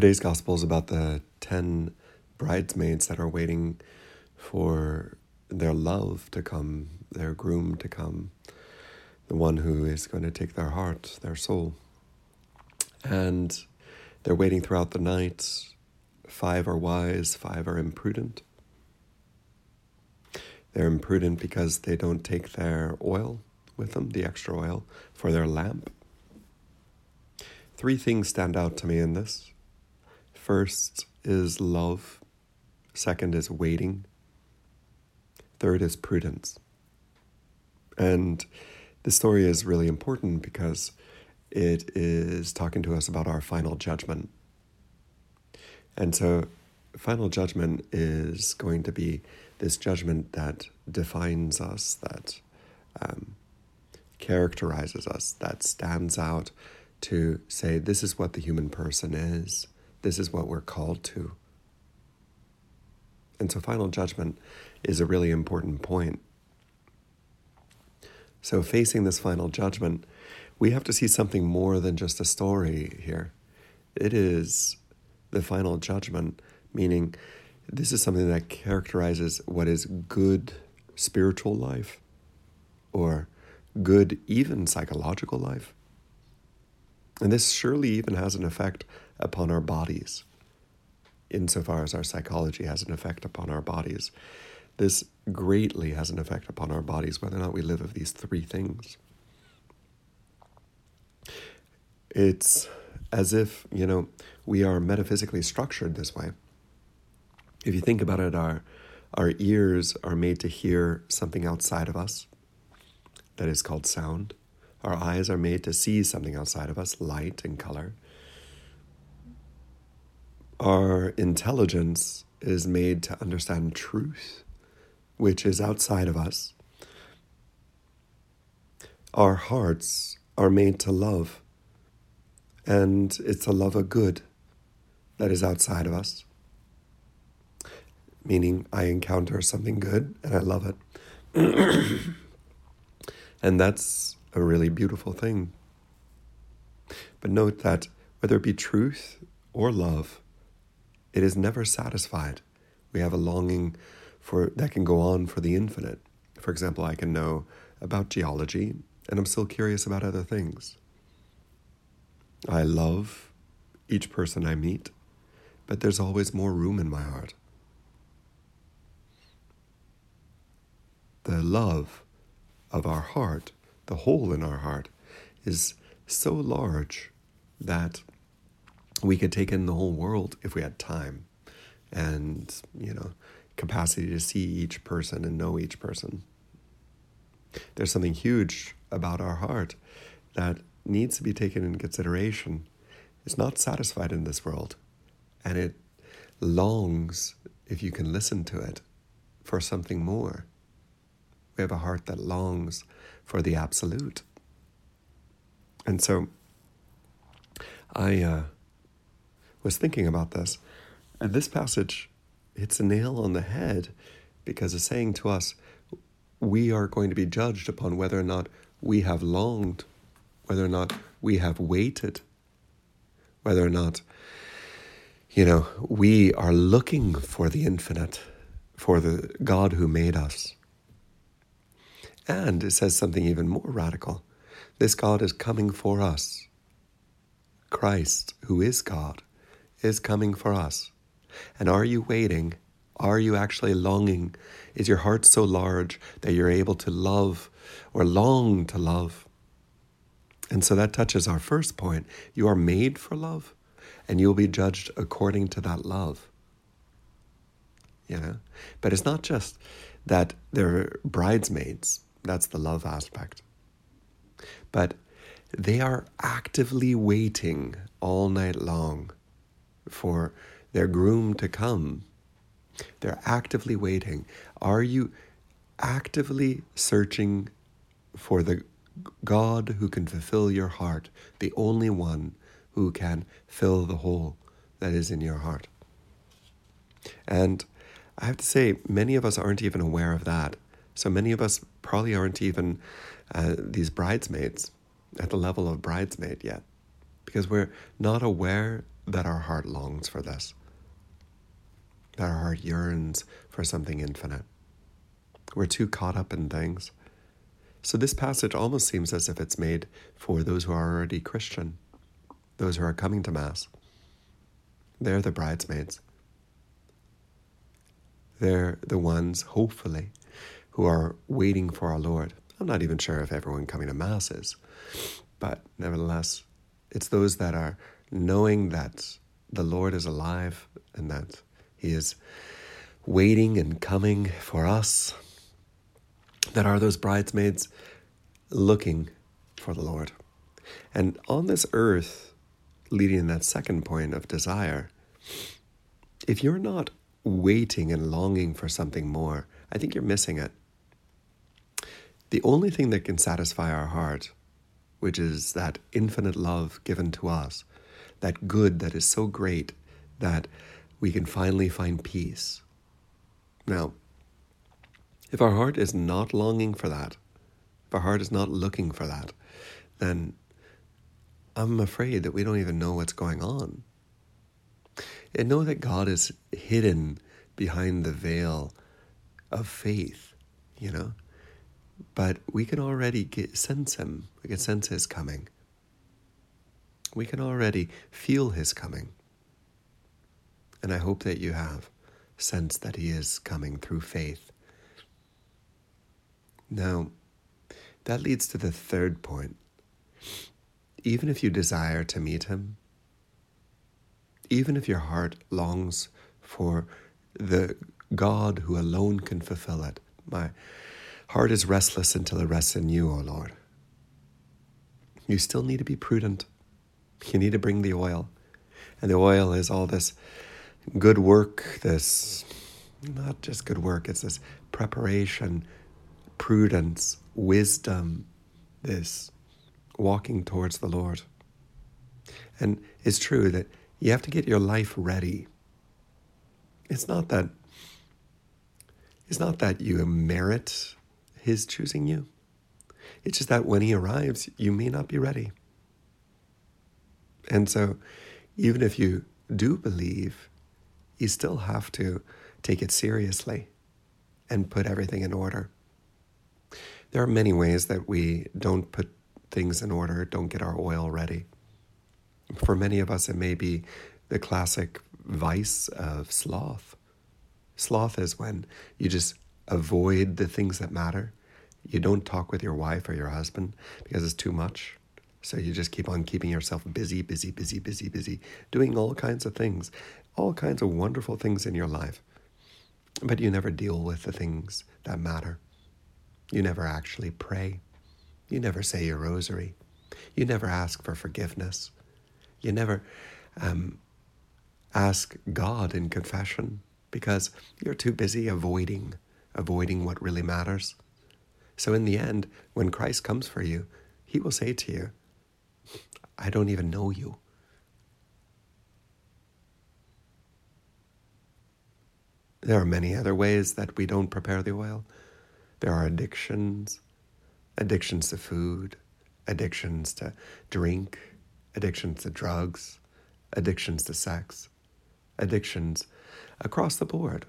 Today's gospel is about the 10 bridesmaids that are waiting for their love to come, their groom to come, the one who is going to take their heart, their soul. And they're waiting throughout the night. Five are wise, five are imprudent. They're imprudent because they don't take their oil with them, the extra oil, for their lamp. Three things stand out to me in this. First is love, second is waiting, third is prudence. And the story is really important because it is talking to us about our final judgment. And so, final judgment is going to be this judgment that defines us, that um, characterizes us, that stands out to say, this is what the human person is, this is what we're called to. And so, final judgment is a really important point. So, facing this final judgment, we have to see something more than just a story here. It is the final judgment, meaning this is something that characterizes what is good spiritual life or good, even psychological life. And this surely even has an effect upon our bodies, insofar as our psychology has an effect upon our bodies. This greatly has an effect upon our bodies, whether or not we live of these three things. It's as if, you know, we are metaphysically structured this way. If you think about it, our, our ears are made to hear something outside of us that is called sound. Our eyes are made to see something outside of us, light and color. Our intelligence is made to understand truth, which is outside of us. Our hearts are made to love, and it's a love of good that is outside of us. Meaning, I encounter something good and I love it. and that's a really beautiful thing. But note that whether it be truth or love, it is never satisfied. We have a longing for that can go on for the infinite. For example, I can know about geology and I'm still curious about other things. I love each person I meet, but there's always more room in my heart. The love of our heart, the hole in our heart, is so large that we could take in the whole world if we had time and, you know, capacity to see each person and know each person. There's something huge about our heart that needs to be taken in consideration. It's not satisfied in this world, and it longs, if you can listen to it, for something more. We have a heart that longs for the absolute. And so I uh, was thinking about this, and this passage hits a nail on the head because it's saying to us, we are going to be judged upon whether or not we have longed, whether or not we have waited, whether or not, you know, we are looking for the infinite, for the God who made us. And it says something even more radical. This God is coming for us. Christ, who is God, is coming for us. And are you waiting? Are you actually longing? Is your heart so large that you're able to love or long to love? And so that touches our first point. You are made for love, and you'll be judged according to that love. You know? But it's not just that they're bridesmaids, that's the love aspect. But they are actively waiting all night long for their groom to come. They're actively waiting. Are you actively searching for the God who can fulfill your heart, the only one who can fill the hole that is in your heart? And I have to say, many of us aren't even aware of that. So many of us probably aren't even uh, these bridesmaids at the level of bridesmaid yet because we're not aware that our heart longs for this, that our heart yearns for something infinite. We're too caught up in things. So, this passage almost seems as if it's made for those who are already Christian, those who are coming to Mass. They're the bridesmaids. They're the ones, hopefully, who are waiting for our Lord. I'm not even sure if everyone coming to Mass is, but nevertheless, it's those that are knowing that the Lord is alive and that He is waiting and coming for us, that are those bridesmaids looking for the Lord. And on this earth, leading in that second point of desire, if you're not waiting and longing for something more, I think you're missing it. The only thing that can satisfy our heart, which is that infinite love given to us, that good that is so great that we can finally find peace. Now, if our heart is not longing for that, if our heart is not looking for that, then I'm afraid that we don't even know what's going on. And know that God is hidden behind the veil of faith, you know? But we can already get, sense Him. We can sense His coming. We can already feel His coming. And I hope that you have sensed that He is coming through faith. Now, that leads to the third point. Even if you desire to meet Him, even if your heart longs for the God who alone can fulfill it, my heart is restless until it rests in you, O Lord. You still need to be prudent. You need to bring the oil. And the oil is all this good work, this not just good work, it's this preparation, prudence, wisdom, this walking towards the Lord. And it's true that you have to get your life ready. It's not that it's not that you merit his choosing you. It's just that when he arrives, you may not be ready. And so, even if you do believe, you still have to take it seriously and put everything in order. There are many ways that we don't put things in order, don't get our oil ready. For many of us, it may be the classic vice of sloth. Sloth is when you just avoid the things that matter. You don't talk with your wife or your husband because it's too much. So you just keep on keeping yourself busy, busy, busy, busy, busy, doing all kinds of things, all kinds of wonderful things in your life. But you never deal with the things that matter. You never actually pray. You never say your rosary. You never ask for forgiveness. You never um, ask God in confession because you're too busy avoiding, avoiding what really matters. So, in the end, when Christ comes for you, he will say to you, I don't even know you. There are many other ways that we don't prepare the oil. There are addictions, addictions to food, addictions to drink, addictions to drugs, addictions to sex, addictions across the board.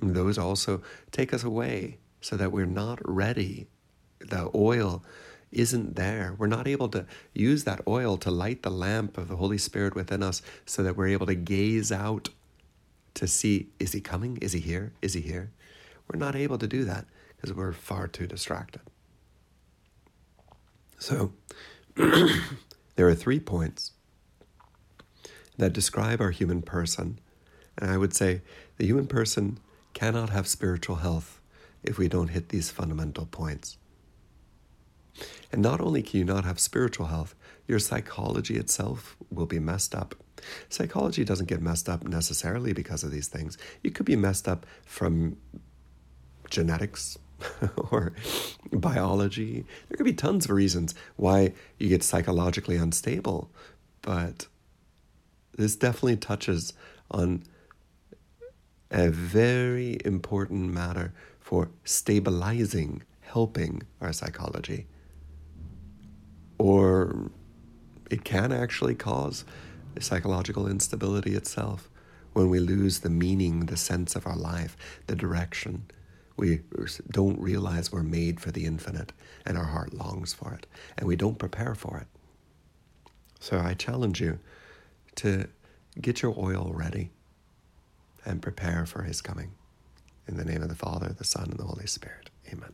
Those also take us away so that we're not ready. The oil isn't there. We're not able to use that oil to light the lamp of the Holy Spirit within us so that we're able to gaze out to see is he coming? Is he here? Is he here? We're not able to do that because we're far too distracted. So, there are three points that describe our human person. And I would say the human person cannot have spiritual health if we don't hit these fundamental points. And not only can you not have spiritual health, your psychology itself will be messed up. Psychology doesn't get messed up necessarily because of these things. You could be messed up from genetics or biology. There could be tons of reasons why you get psychologically unstable, but this definitely touches on a very important matter for stabilizing, helping our psychology or it can actually cause psychological instability itself, when we lose the meaning, the sense of our life, the direction. We don't realize we're made for the infinite and our heart longs for it, and we don't prepare for it. So I challenge you to get your oil ready and prepare for his coming. In the name of the Father, the Son, and the Holy Spirit. Amen.